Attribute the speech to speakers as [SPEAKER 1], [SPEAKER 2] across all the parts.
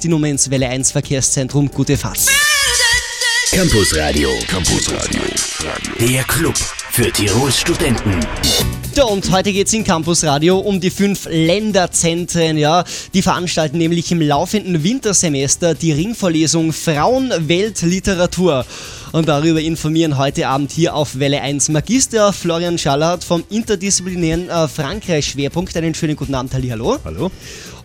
[SPEAKER 1] Die Nummer ins Welle 1 Verkehrszentrum. Gute Fahrt.
[SPEAKER 2] Campus Radio. Campus Radio. Der Club für Tirols Studenten.
[SPEAKER 1] Ja, und heute geht es in Campus Radio um die fünf Länderzentren. Ja, die veranstalten nämlich im laufenden Wintersemester die Ringvorlesung Frauenweltliteratur. Und darüber informieren heute Abend hier auf Welle 1 Magister Florian Schallert vom interdisziplinären äh, Frankreich-Schwerpunkt. Einen schönen guten Abend, Hallo.
[SPEAKER 3] Hallo.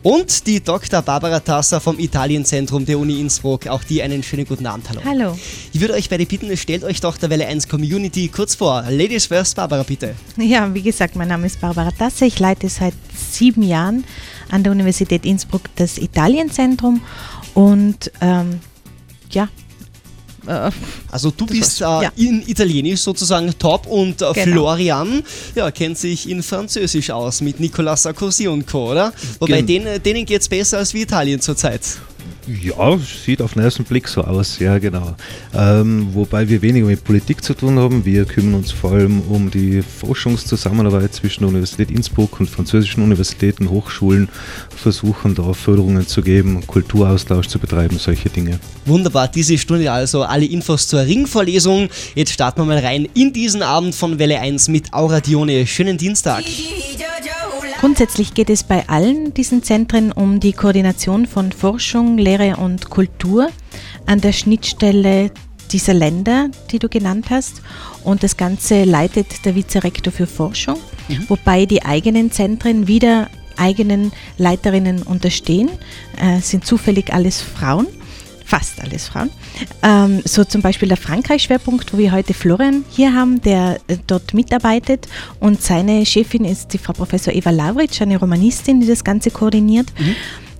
[SPEAKER 1] Und die Dr. Barbara Tasser vom Italienzentrum der Uni Innsbruck. Auch die einen schönen guten Abend. Hallo.
[SPEAKER 4] Hallo.
[SPEAKER 1] Ich würde euch beide bitten, stellt euch doch der Welle 1 Community kurz vor. Ladies first, Barbara, bitte.
[SPEAKER 4] Ja, wie gesagt, mein Name ist Barbara Tasser. Ich leite seit sieben Jahren an der Universität Innsbruck das Italienzentrum. Und ähm, ja,
[SPEAKER 1] äh, also du bist äh,
[SPEAKER 4] ja.
[SPEAKER 1] in Italienisch sozusagen top und äh,
[SPEAKER 4] Genau.
[SPEAKER 1] Florian ja, kennt sich in Französisch aus mit Nicolas Sarkozy und Co., oder? Wobei
[SPEAKER 3] Gen-
[SPEAKER 1] denen, denen geht es besser als wie Italien zurzeit.
[SPEAKER 3] Ja, sieht auf den ersten Blick so aus, ja genau. Ähm, wobei wir weniger mit Politik zu tun haben. Wir kümmern uns vor allem um die Forschungszusammenarbeit zwischen der Universität Innsbruck und französischen Universitäten, Hochschulen, versuchen da Förderungen zu geben, Kulturaustausch zu betreiben, solche Dinge.
[SPEAKER 1] Wunderbar, diese Stunde also alle Infos zur Ringvorlesung. Jetzt starten wir mal rein in diesen Abend von Welle 1 mit Aura Dione. Schönen Dienstag.
[SPEAKER 4] Grundsätzlich geht es bei allen diesen Zentren um die Koordination von Forschung, Lehre und Kultur an der Schnittstelle dieser Länder, die du genannt hast. Und das Ganze leitet der Vizerektor für Forschung, wobei die eigenen Zentren wieder eigenen Leiterinnen unterstehen. Äh, sind zufällig alles Frauen fast alles Frauen. Ähm, so zum Beispiel der Frankreich-Schwerpunkt, wo wir heute Florian hier haben, der äh, dort mitarbeitet und seine Chefin ist die Frau Professor Eva Lavric, eine Romanistin, die das Ganze koordiniert.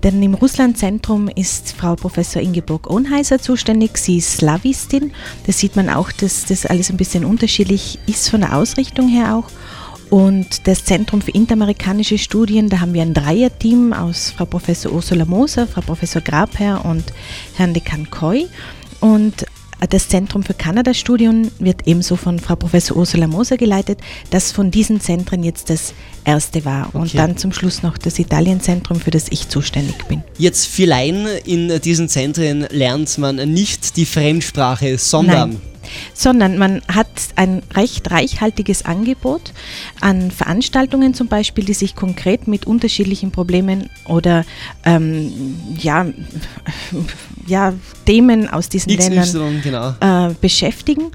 [SPEAKER 4] Denn im Russland-Zentrum ist Frau Professor Ingeborg Ohnheiser zuständig. Sie ist Slawistin. Da sieht man auch, dass das alles ein bisschen unterschiedlich ist von der Ausrichtung her auch. Und das Zentrum für interamerikanische Studien, da haben wir ein Dreierteam aus Frau Professor Ursula Moser, Frau Professor Grabherr und Herrn Dekan Koy. Und das Zentrum für Kanada-Studien wird ebenso von Frau Professor Ursula Moser geleitet, das von diesen Zentren jetzt das erste war. Und
[SPEAKER 1] Okay.
[SPEAKER 4] dann zum Schluss noch das Italienzentrum, für das ich zuständig bin.
[SPEAKER 1] Jetzt für Laien in diesen Zentren lernt man nicht die Fremdsprache, sondern
[SPEAKER 4] Nein. Sondern man hat ein recht reichhaltiges Angebot an Veranstaltungen zum Beispiel, die sich konkret mit unterschiedlichen Problemen oder ähm, ja, ja, Themen aus diesen Ländern
[SPEAKER 1] genau.
[SPEAKER 4] äh, beschäftigen.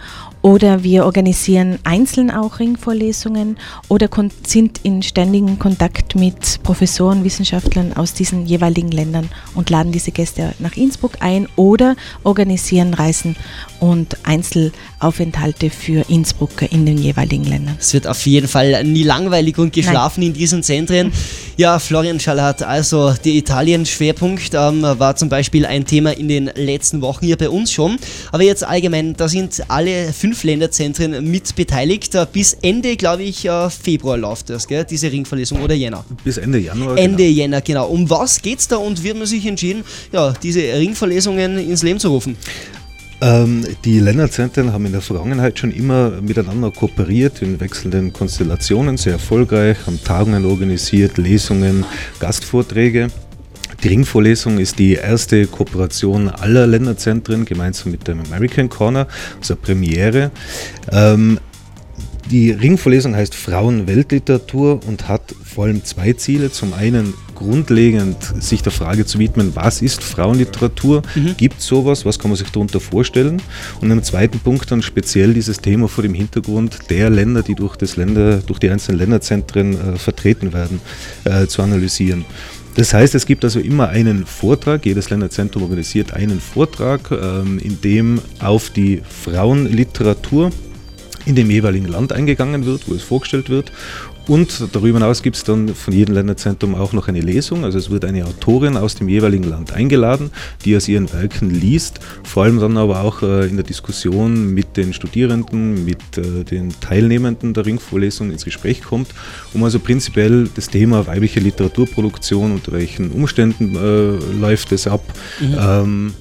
[SPEAKER 4] Oder wir organisieren einzeln auch Ringvorlesungen oder sind in ständigem Kontakt mit Professoren, Wissenschaftlern aus diesen jeweiligen Ländern und laden diese Gäste nach Innsbruck ein oder organisieren Reisen und Einzelaufenthalte für Innsbrucker in den jeweiligen Ländern.
[SPEAKER 1] Es wird auf jeden Fall nie langweilig und geschlafen in diesen Zentren. Ja, Florian Schallert, also der Italien-Schwerpunkt ähm, war zum Beispiel ein Thema in den letzten Wochen hier bei uns schon. Aber jetzt allgemein, da sind alle fünf Länderzentren mit beteiligt. Äh, Bis Ende, glaube ich, äh, Februar läuft das, gell? diese Ringverlesung oder Jänner.
[SPEAKER 3] Bis Ende Januar.
[SPEAKER 1] Ende
[SPEAKER 3] genau.
[SPEAKER 1] Jänner, genau. Um was geht's da und wird man sich entschieden, ja, diese Ringverlesungen ins Leben zu rufen?
[SPEAKER 3] Ähm, die Länderzentren haben in der Vergangenheit schon immer miteinander kooperiert in wechselnden Konstellationen, sehr erfolgreich, haben Tagungen organisiert, Lesungen, Gastvorträge. Die Ringvorlesung ist die erste Kooperation aller Länderzentren gemeinsam mit dem American Corner, also Premiere. Ähm, die Ringvorlesung heißt Frauenweltliteratur und hat vor allem zwei Ziele. Zum einen grundlegend sich der Frage zu widmen, was ist Frauenliteratur? Gibt es sowas? Was kann man sich darunter vorstellen? Und im zweiten Punkt dann speziell dieses Thema vor dem Hintergrund der Länder, die durch, das Länder, durch die einzelnen Länderzentren äh, vertreten werden, äh, zu analysieren. Das heißt, es gibt also immer einen Vortrag, jedes Länderzentrum organisiert einen Vortrag, ähm, in dem auf die Frauenliteratur in dem jeweiligen Land eingegangen wird, wo es vorgestellt wird. Und darüber hinaus gibt es dann von jedem Länderzentrum auch noch eine Lesung. Also es wird eine Autorin aus dem jeweiligen Land eingeladen, die aus ihren Werken liest, vor allem dann aber auch äh, in der Diskussion mit den Studierenden, mit äh, den Teilnehmenden der Ringvorlesung ins Gespräch kommt, um also prinzipiell das Thema weibliche Literaturproduktion, unter welchen Umständen äh, läuft es ab, ähm,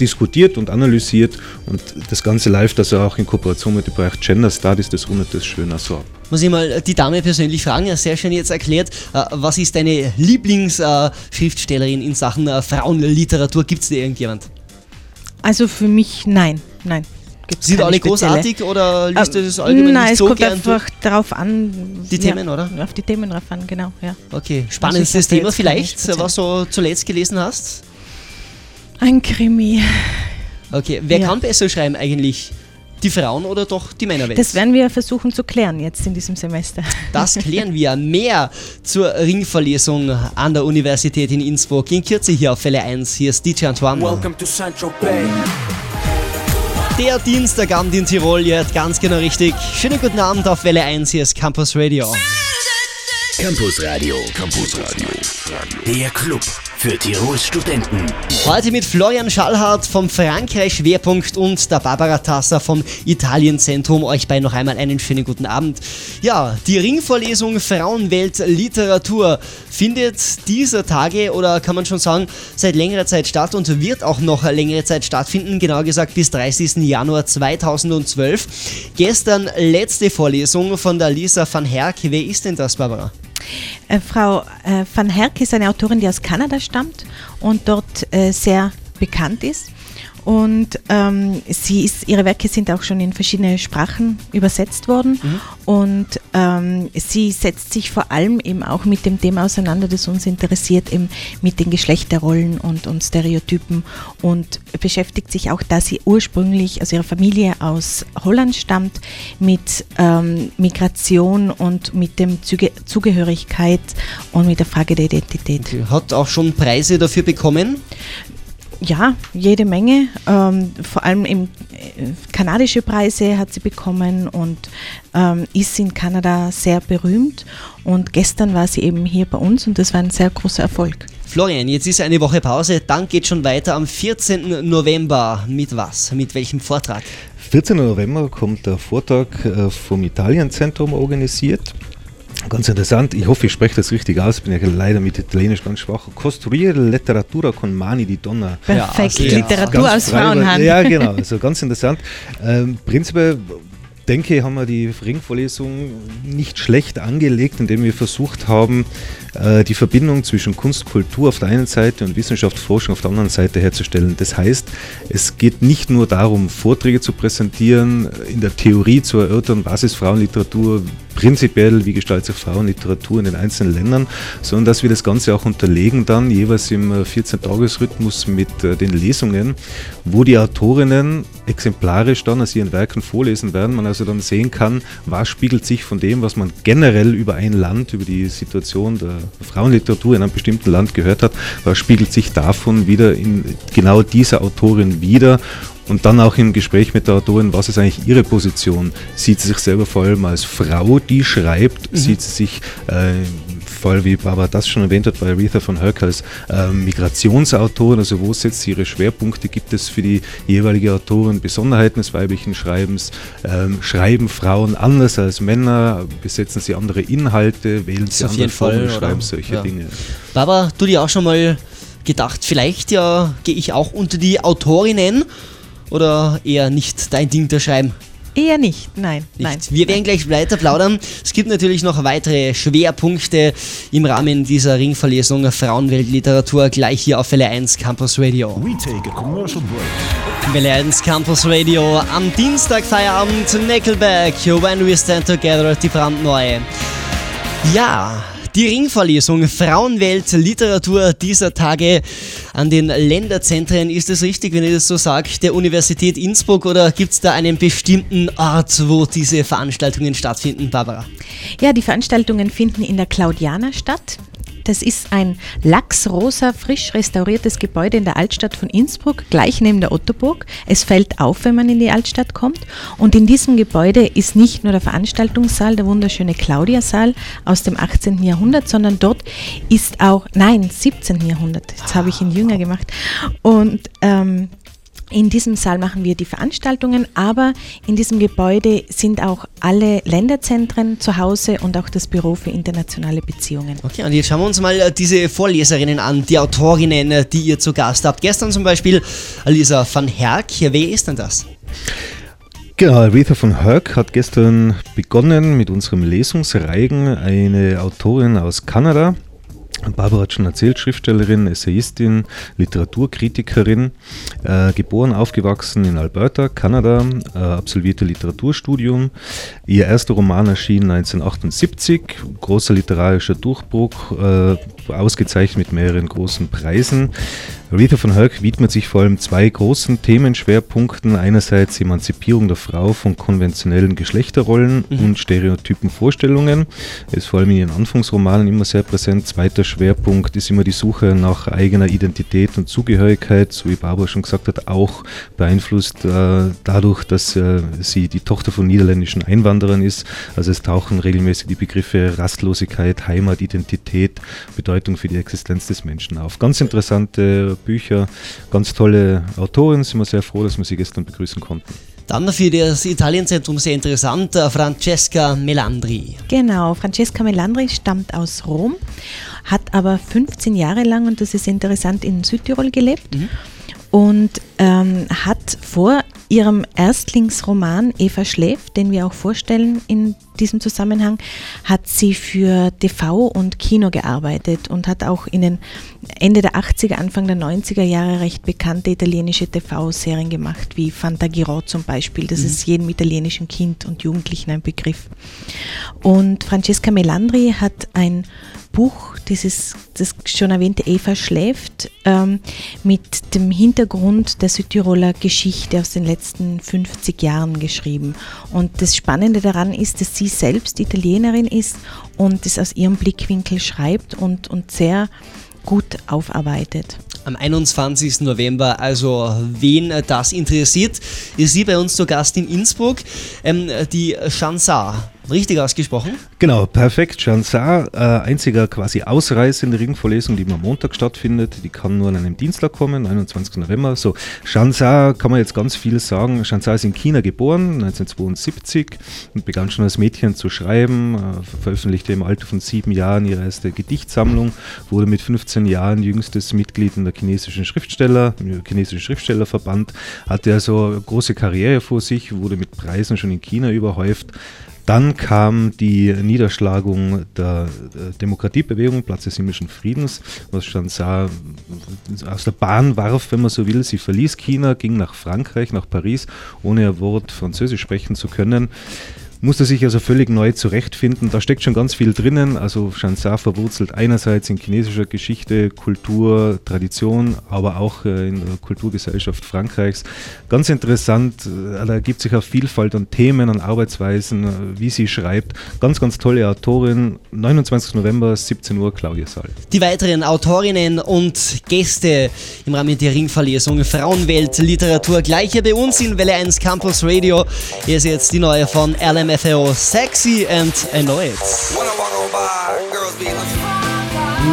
[SPEAKER 3] diskutiert und analysiert und das Ganze läuft also auch in Kooperation mit dem Projekt Gender Studies, das rundet das schön so ab.
[SPEAKER 1] Muss ich mal die Dame persönlich fragen, ja, sehr schön jetzt erklärt, äh, was ist deine Lieblingsschriftstellerin in Sachen äh, Frauenliteratur? Gibt es da irgendjemand?
[SPEAKER 4] Also für mich nein, nein.
[SPEAKER 1] Gibt's Sind alle spezielle. großartig oder liest du das allgemein
[SPEAKER 4] Nein,
[SPEAKER 1] nicht
[SPEAKER 4] so gern? Nein, es kommt einfach darauf an.
[SPEAKER 1] Die ja, Themen, oder?
[SPEAKER 4] Auf die Themen drauf an, genau, ja.
[SPEAKER 1] Okay, spannendes Thema vielleicht, was du zuletzt gelesen hast?
[SPEAKER 4] Ein Krimi.
[SPEAKER 1] Okay, wer ja. kann besser schreiben eigentlich? Die Frauen oder doch die Männerwelt?
[SPEAKER 4] Das werden wir versuchen zu klären jetzt in diesem Semester.
[SPEAKER 1] Das klären wir. Mehr zur Ringverlesung an der Universität in Innsbruck in Kürze hier auf Fälle 1. Hier ist DJ Antoine. Welcome to Central Bay. Der Dienstagabend in Tirol, ihr hört ganz genau richtig. Schönen guten Abend auf Welle 1, hier ist Campus Radio.
[SPEAKER 2] Campus Radio. Campus Radio. Der Club für Tirols Studenten.
[SPEAKER 1] Heute mit Florian Schallhardt vom Frankreich-Schwerpunkt und der Barbara Tasser vom Italien-Zentrum. Euch bei noch einmal einen schönen guten Abend. Ja, die Ringvorlesung Frauenwelt Literatur findet dieser Tage oder kann man schon sagen seit längerer Zeit statt und wird auch noch längere Zeit stattfinden, genauer gesagt bis 30. Januar 2012. Gestern letzte Vorlesung von der Lisa van Herk. Wer ist denn das, Barbara?
[SPEAKER 4] Äh, Frau äh, van Herk ist eine Autorin, die aus Kanada stammt und dort äh, sehr bekannt ist. Und ähm, sie ist, ihre Werke sind auch schon in verschiedene Sprachen übersetzt worden. Mhm. Und ähm, sie setzt sich vor allem eben auch mit dem Thema auseinander, das uns interessiert, eben mit den Geschlechterrollen und, und Stereotypen und beschäftigt sich auch, da sie ursprünglich, also ihre Familie aus Holland stammt, mit ähm, Migration und mit dem Zuge Zugehörigkeit und mit der Frage der Identität.
[SPEAKER 1] Okay. Hat auch schon Preise dafür bekommen?
[SPEAKER 4] Ja, jede Menge. Ähm, vor allem im, äh, kanadische Preise hat sie bekommen und ähm, ist in Kanada sehr berühmt. Und gestern war sie eben hier bei uns und das war ein sehr großer Erfolg.
[SPEAKER 1] Florian, jetzt ist eine Woche Pause, dann geht schon weiter am 14. November. Mit was? Mit welchem Vortrag?
[SPEAKER 3] 14. November kommt der Vortrag äh, vom Italienzentrum organisiert. Ganz interessant, ich hoffe, ich spreche das richtig aus, bin ja leider mit Italienisch ganz schwach. Costruire letteratura con mani di donna.
[SPEAKER 4] Perfekt, ja, also, Literatur aus Frauenhand.
[SPEAKER 3] Ja, genau, also ganz interessant. Ähm, prinzipiell denke, haben wir die Ringvorlesung nicht schlecht angelegt, indem wir versucht haben, äh, die Verbindung zwischen Kunst, Kultur auf der einen Seite und Wissenschaft, Forschung auf der anderen Seite herzustellen. Das heißt, es geht nicht nur darum, Vorträge zu präsentieren, in der Theorie zu erörtern, was ist Frauenliteratur, prinzipiell, wie gestaltet sich Frauenliteratur in den einzelnen Ländern, sondern dass wir das Ganze auch unterlegen dann jeweils im 14-Tages-Rhythmus mit äh, den Lesungen, wo die Autorinnen exemplarisch dann aus ihren Werken vorlesen werden, man also dann sehen kann, was spiegelt sich von dem, was man generell über ein Land, über die Situation der Frauenliteratur in einem bestimmten Land gehört hat, was spiegelt sich davon wieder in genau dieser Autorin wieder und dann auch im Gespräch mit der Autorin, was ist eigentlich ihre Position? Sieht sie sich selber vor allem als Frau, die schreibt? Mhm. Sieht sie sich äh, Fall, wie Barbara das schon erwähnt hat, bei Aretha von Herk als äh, Migrationsautorin, also wo setzt sie ihre Schwerpunkte? Gibt es für die jeweilige Autorin Besonderheiten des weiblichen Schreibens? Ähm, schreiben Frauen anders als Männer? Besetzen sie andere Inhalte? Wählen sie andere Formen? Schreiben solche ja. Dinge?
[SPEAKER 1] Barbara, du dir auch schon mal gedacht, vielleicht ja gehe ich auch unter die Autorinnen oder eher nicht dein Ding der Schreiben?
[SPEAKER 4] Eher nicht, nein. Nicht. nein
[SPEAKER 1] Wir werden gleich weiter plaudern. Es gibt natürlich noch weitere Schwerpunkte im Rahmen dieser Ringverlesung Frauenweltliteratur gleich hier auf Welle 1 Campus Radio. We take a commercial break. Welle 1 Campus Radio am Dienstag Feierabend Nickelback When We Stand Together, die brandneue. Ja, die Ringvorlesung Frauenwelt Literatur dieser Tage an den Länderzentren. Ist es richtig, wenn ich das so sage, der Universität Innsbruck oder gibt es da einen bestimmten Ort, wo diese Veranstaltungen stattfinden, Barbara?
[SPEAKER 4] Ja, die Veranstaltungen finden in der Claudiana statt. Das ist ein lachsrosa, frisch restauriertes Gebäude in der Altstadt von Innsbruck, gleich neben der Ottoburg. Es fällt auf, wenn man in die Altstadt kommt. Und in diesem Gebäude ist nicht nur der Veranstaltungssaal, der wunderschöne Claudia-Saal aus dem 18. Jahrhundert, sondern dort ist auch, nein, 17. Jahrhundert, jetzt habe ich ihn jünger gemacht. Und ähm, In diesem Saal machen wir die Veranstaltungen, aber in diesem Gebäude sind auch alle Länderzentren zu Hause und auch das Büro für internationale Beziehungen.
[SPEAKER 1] Okay, und jetzt schauen wir uns mal äh, diese Vorleserinnen an, die Autorinnen, äh, die ihr zu Gast habt. Gestern zum Beispiel Lisa van Herk. Wer ist denn das?
[SPEAKER 3] Genau, Aretha von Herk hat gestern begonnen mit unserem Lesungsreigen. Eine Autorin aus Kanada, Barbara hat schon erzählt, Schriftstellerin, Essayistin, Literaturkritikerin, äh, geboren, aufgewachsen in Alberta, Kanada, äh, absolvierte Literaturstudium. Ihr erster Roman erschien 1978, großer literarischer Durchbruch, äh, ausgezeichnet mit mehreren großen Preisen. Rita von Herk widmet sich vor allem zwei großen Themenschwerpunkten. Einerseits Emanzipierung der Frau von konventionellen Geschlechterrollen mhm. und stereotypen Vorstellungen. Das ist vor allem in ihren Anfangsromanen immer sehr präsent. Zweiter Schwerpunkt ist immer die Suche nach eigener Identität und Zugehörigkeit, so wie Barbara schon gesagt hat, auch beeinflusst äh, dadurch, dass äh, sie die Tochter von niederländischen Einwanderern ist. Also es tauchen regelmäßig die Begriffe Rastlosigkeit, Heimat, Identität, Bedeutung für die Existenz des Menschen auf. Ganz interessante Bücher, ganz tolle Autorin. Sind wir sehr froh, dass wir sie gestern begrüßen konnten.
[SPEAKER 1] Dann für das Italienzentrum sehr interessant, äh, Francesca Melandri.
[SPEAKER 4] Genau, Francesca Melandri stammt aus Rom, hat aber 15 Jahre lang, und das ist interessant, in Südtirol gelebt. Mhm und ähm, hat vor ihrem Erstlingsroman Eva schläft, den wir auch vorstellen in diesem Zusammenhang, hat sie für TV und Kino gearbeitet und hat auch in den Ende der 80er, Anfang der 90er Jahre recht bekannte italienische TV-Serien gemacht, wie Fantagiro zum Beispiel. Das mhm. ist jedem italienischen Kind und Jugendlichen ein Begriff. Und Francesca Melandri hat ein Buch, dieses das schon erwähnte Eva schläft, ähm, mit dem Hintergrund der Südtiroler Geschichte aus den letzten 50 Jahren geschrieben. Und das Spannende daran ist, dass sie selbst Italienerin ist und es aus ihrem Blickwinkel schreibt und, und sehr gut aufarbeitet.
[SPEAKER 1] Am 21. November, also wen das interessiert, ist sie bei uns zu Gast in Innsbruck. Ähm, die Chansar Richtig ausgesprochen?
[SPEAKER 3] Genau, perfekt. Chansar, äh, einziger quasi Ausreise in der Ringvorlesung, die am Montag stattfindet. Die kann nur an einem Dienstag kommen, 29. November. So, Chansar kann man jetzt ganz viel sagen. Chansar ist in China geboren, 1972 und begann schon als Mädchen zu schreiben, äh, veröffentlichte im Alter von sieben Jahren ihre erste Gedichtsammlung, wurde mit 15 Jahren jüngstes Mitglied in der chinesischen Schriftsteller, im chinesischen Schriftstellerverband, hatte also große Karriere vor sich, wurde mit Preisen schon in China überhäuft. Dann kam die Niederschlagung der Demokratiebewegung, Platz des himmlischen Friedens, was schon sah, aus der Bahn warf, wenn man so will. Sie verließ China, ging nach Frankreich, nach Paris, ohne ein Wort Französisch sprechen zu können musste sich also völlig neu zurechtfinden. Da steckt schon ganz viel drinnen. Also Chansar verwurzelt einerseits in chinesischer Geschichte, Kultur, Tradition, aber auch äh, in der Kulturgesellschaft Frankreichs. Ganz interessant, äh, da ergibt sich auch Vielfalt an Themen, an Arbeitsweisen, äh, wie sie schreibt. Ganz, ganz tolle Autorin. 29. November, 17 Uhr, Claudia Saal.
[SPEAKER 1] Die weiteren Autorinnen und Gäste im Rahmen der Ringverlesung Frauenwelt Literatur gleich hier bei uns in Welle 1 Campus Radio. Hier ist jetzt die neue von LMS FAO Sexy and It.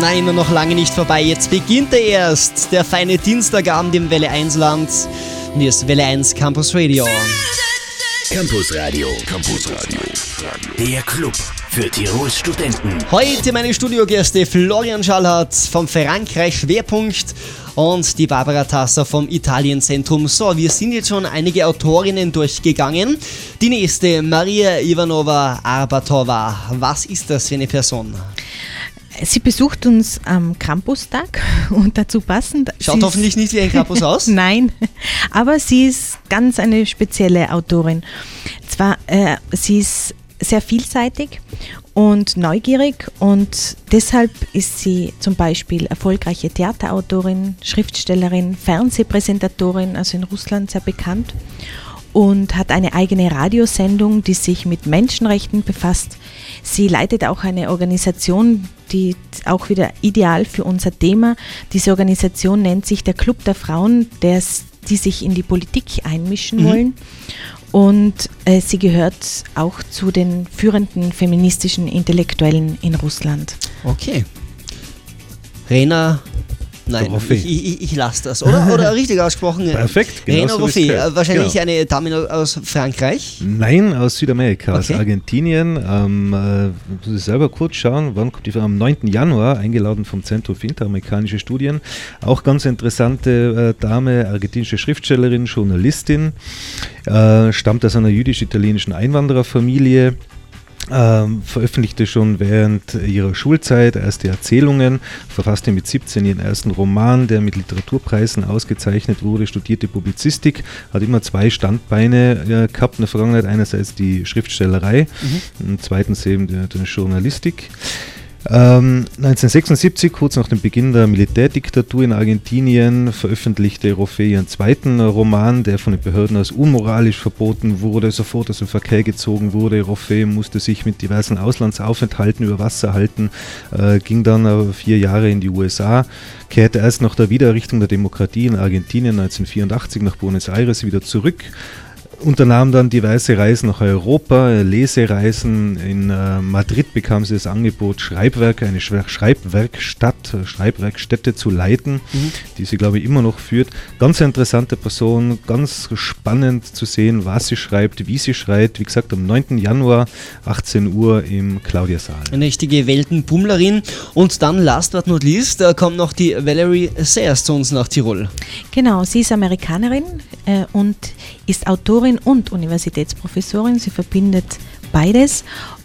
[SPEAKER 1] Nein, noch lange nicht vorbei. Jetzt beginnt er erst. Der feine Dienstagabend im Welle 1 Land. Und hier ist Welle 1 Campus Radio.
[SPEAKER 2] Campus Radio. Campus Radio. Der Club für Tirols Studenten.
[SPEAKER 1] Heute meine Studiogäste Florian Schallhardt vom Frankreich Schwerpunkt und die Barbara Tasser vom Italienzentrum. So, wir sind jetzt schon einige Autorinnen durchgegangen. Die nächste, Maria Ivanova Arbatova. Was ist das für eine Person?
[SPEAKER 4] Sie besucht uns am Campustag und dazu passend.
[SPEAKER 1] Schaut hoffentlich nicht wie ein Campus aus.
[SPEAKER 4] Nein, aber sie ist ganz eine spezielle Autorin. Zwar, äh, sie ist sehr vielseitig und neugierig und deshalb ist sie zum Beispiel erfolgreiche Theaterautorin, Schriftstellerin, Fernsehpräsentatorin, also in Russland sehr bekannt und hat eine eigene Radiosendung, die sich mit Menschenrechten befasst. Sie leitet auch eine Organisation, die auch wieder ideal für unser Thema. Diese Organisation nennt sich der Club der Frauen, der, die sich in die Politik einmischen mhm. wollen und äh, sie gehört auch zu den führenden feministischen Intellektuellen in Russland.
[SPEAKER 1] Okay. Rena Nein, ich, ich, ich lasse das. Oder, oder richtig ausgesprochen?
[SPEAKER 3] Perfekt, genau
[SPEAKER 1] Rena
[SPEAKER 3] so
[SPEAKER 1] äh, wahrscheinlich
[SPEAKER 3] Genau.
[SPEAKER 1] eine Dame aus Frankreich.
[SPEAKER 3] Nein, aus Südamerika, aus
[SPEAKER 1] Okay.
[SPEAKER 3] Argentinien. Ähm, äh, muss ich selber kurz schauen, wann kommt die Frau? Am 9. Januar, eingeladen vom Zentrum für interamerikanische Studien. Auch ganz interessante äh, Dame, argentinische Schriftstellerin, Journalistin, äh, stammt aus einer jüdisch-italienischen Einwandererfamilie. Ähm, veröffentlichte schon während ihrer Schulzeit erste Erzählungen, verfasste mit 17 ihren ersten Roman, der mit Literaturpreisen ausgezeichnet wurde, studierte Publizistik, hat immer zwei Standbeine äh, gehabt in der Vergangenheit. Einerseits die Schriftstellerei und zweitens eben die, die Journalistik. Ähm, 1976, kurz nach dem Beginn der Militärdiktatur in Argentinien, veröffentlichte Roffé ihren zweiten Roman, der von den Behörden als unmoralisch verboten wurde, sofort aus dem Verkehr gezogen wurde. Roffé musste sich mit diversen Auslandsaufenthalten über Wasser halten, äh, ging dann vier Jahre in die USA, kehrte erst nach der Wiedererrichtung der Demokratie in Argentinien 1984 nach Buenos Aires wieder zurück unternahm dann diverse Reisen nach Europa, Lesereisen. In äh, Madrid bekam sie das Angebot, Schreibwerke, eine Schreibwerkstatt, äh, Schreibwerkstätte zu leiten, die sie, glaube ich, immer noch führt. Ganz interessante Person, ganz spannend zu sehen, was sie schreibt, wie sie schreibt. Wie gesagt, am 9. Januar, 18 Uhr im Claudia-Saal.
[SPEAKER 1] Eine richtige Weltenbummlerin. Und dann, last but not least, äh, kommt noch die Valerie Sayers zu uns nach Tirol.
[SPEAKER 4] Genau, sie ist Amerikanerin äh, und ist Autorin und Universitätsprofessorin. Sie verbindet beides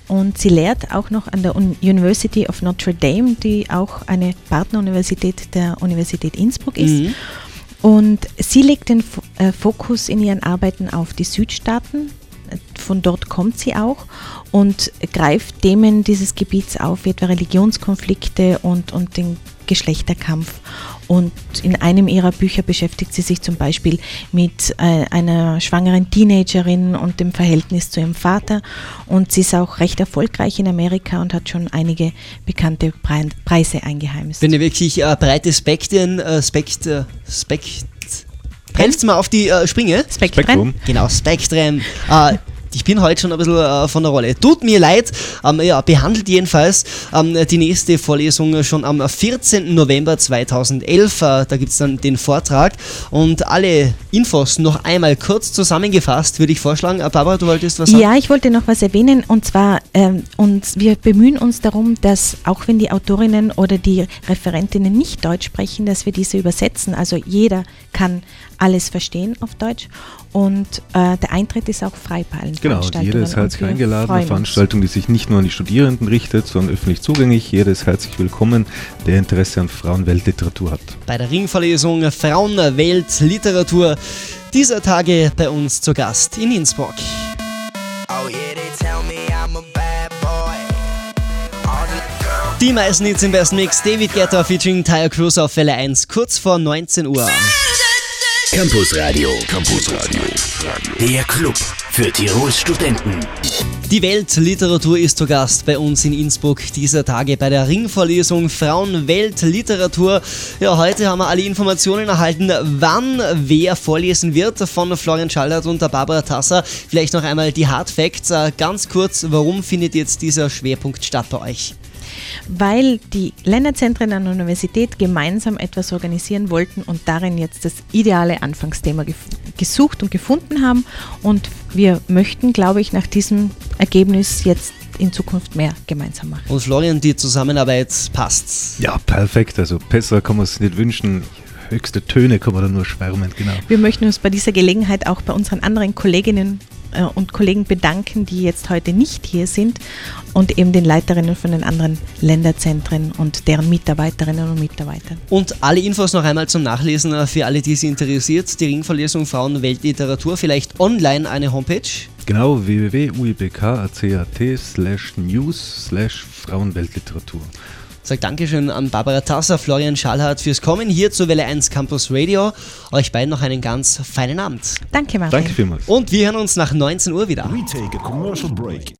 [SPEAKER 4] und sie lehrt auch noch an der Un University of Notre Dame, die auch eine Partneruniversität der Universität Innsbruck ist.
[SPEAKER 1] Mhm.
[SPEAKER 4] Und sie legt den äh, Fokus in ihren Arbeiten auf die Südstaaten. Von dort kommt sie auch und greift Themen dieses Gebiets auf, wie etwa Religionskonflikte und, und den Geschlechterkampf. Und in einem ihrer Bücher beschäftigt sie sich zum Beispiel mit äh, einer schwangeren Teenagerin und dem Verhältnis zu ihrem Vater. Und sie ist auch recht erfolgreich in Amerika und hat schon einige bekannte Pre Preise eingeheimst.
[SPEAKER 1] Bin ja wirklich äh, breite Spektren, äh, Spekt, äh, Spekt. Helft mal auf die äh, Springe.
[SPEAKER 4] Spektren.
[SPEAKER 3] Spektrum.
[SPEAKER 1] Genau, Spektrum. Äh, ich bin heute schon ein bisschen äh, von der Rolle. Tut mir leid, ähm, ja, behandelt jedenfalls ähm, die nächste Vorlesung schon am 14. November 2011. Äh, da gibt es dann den Vortrag und alle Infos noch einmal kurz zusammengefasst, würde ich vorschlagen. Äh, Barbara, du wolltest was sagen?
[SPEAKER 4] Ja, ich wollte noch was erwähnen und zwar ähm, uns, wir bemühen uns darum, dass auch wenn die Autorinnen oder die Referentinnen nicht Deutsch sprechen, dass wir diese übersetzen. Also jeder kann alles verstehen auf Deutsch und äh, der Eintritt ist auch frei bei allen
[SPEAKER 3] Genau, jeder ist herzlich eingeladen. Eine. Veranstaltung, die sich nicht nur an die Studierenden richtet, sondern öffentlich zugänglich. Jeder ist herzlich willkommen, der Interesse an Frauenweltliteratur hat.
[SPEAKER 1] bei der Ringvorlesung Frauenwelt Literatur dieser Tage bei uns zu Gast in Innsbruck.
[SPEAKER 5] Oh yeah, they tell me I'm a bad boy.
[SPEAKER 1] Die meisten Hits im besten Mix. David Guetta featuring Tyre Cruz auf Welle 1, kurz vor 19 Uhr.
[SPEAKER 2] Campus Radio. Campus Radio. Der Club für Tirols Studenten.
[SPEAKER 1] Die Weltliteratur ist zu Gast bei uns in Innsbruck dieser Tage bei der Ringvorlesung Frauenweltliteratur. Ja, heute haben wir alle Informationen erhalten, wann wer vorlesen wird von Florian Schallert und der Barbara Tasser. Vielleicht noch einmal die Hard Facts. Äh, Ganz kurz, warum findet jetzt dieser Schwerpunkt statt bei euch?
[SPEAKER 4] Weil die Länderzentren an der Universität gemeinsam etwas organisieren wollten und darin jetzt das ideale Anfangsthema gesucht und gefunden haben. Und wir möchten, glaube ich, nach diesem Ergebnis jetzt in Zukunft mehr gemeinsam machen.
[SPEAKER 1] Und Florian, die Zusammenarbeit passt.
[SPEAKER 3] Ja, perfekt. Also besser kann man es nicht wünschen. Höchste Töne kann man da nur schwärmen, genau.
[SPEAKER 4] Wir möchten uns bei dieser Gelegenheit auch bei unseren anderen Kolleginnen und Kollegen bedanken, die jetzt heute nicht hier sind und eben den Leiterinnen von den anderen Länderzentren und deren Mitarbeiterinnen und Mitarbeitern.
[SPEAKER 1] Und alle Infos noch einmal zum Nachlesen äh, für alle, die es interessiert. Die Ringvorlesung Frauenweltliteratur, vielleicht online eine Homepage.
[SPEAKER 3] Genau, www.uibk.at slash news slash Frauenweltliteratur.
[SPEAKER 1] Sag Dankeschön an Barbara Tasser, Florian Schallhardt fürs Kommen hier zu Welle 1 Campus Radio. Euch beiden noch einen ganz feinen Abend.
[SPEAKER 4] Danke, Martin.
[SPEAKER 3] Danke vielmals.
[SPEAKER 1] Und wir hören uns nach 19 Uhr wieder.
[SPEAKER 6] We take a commercial break.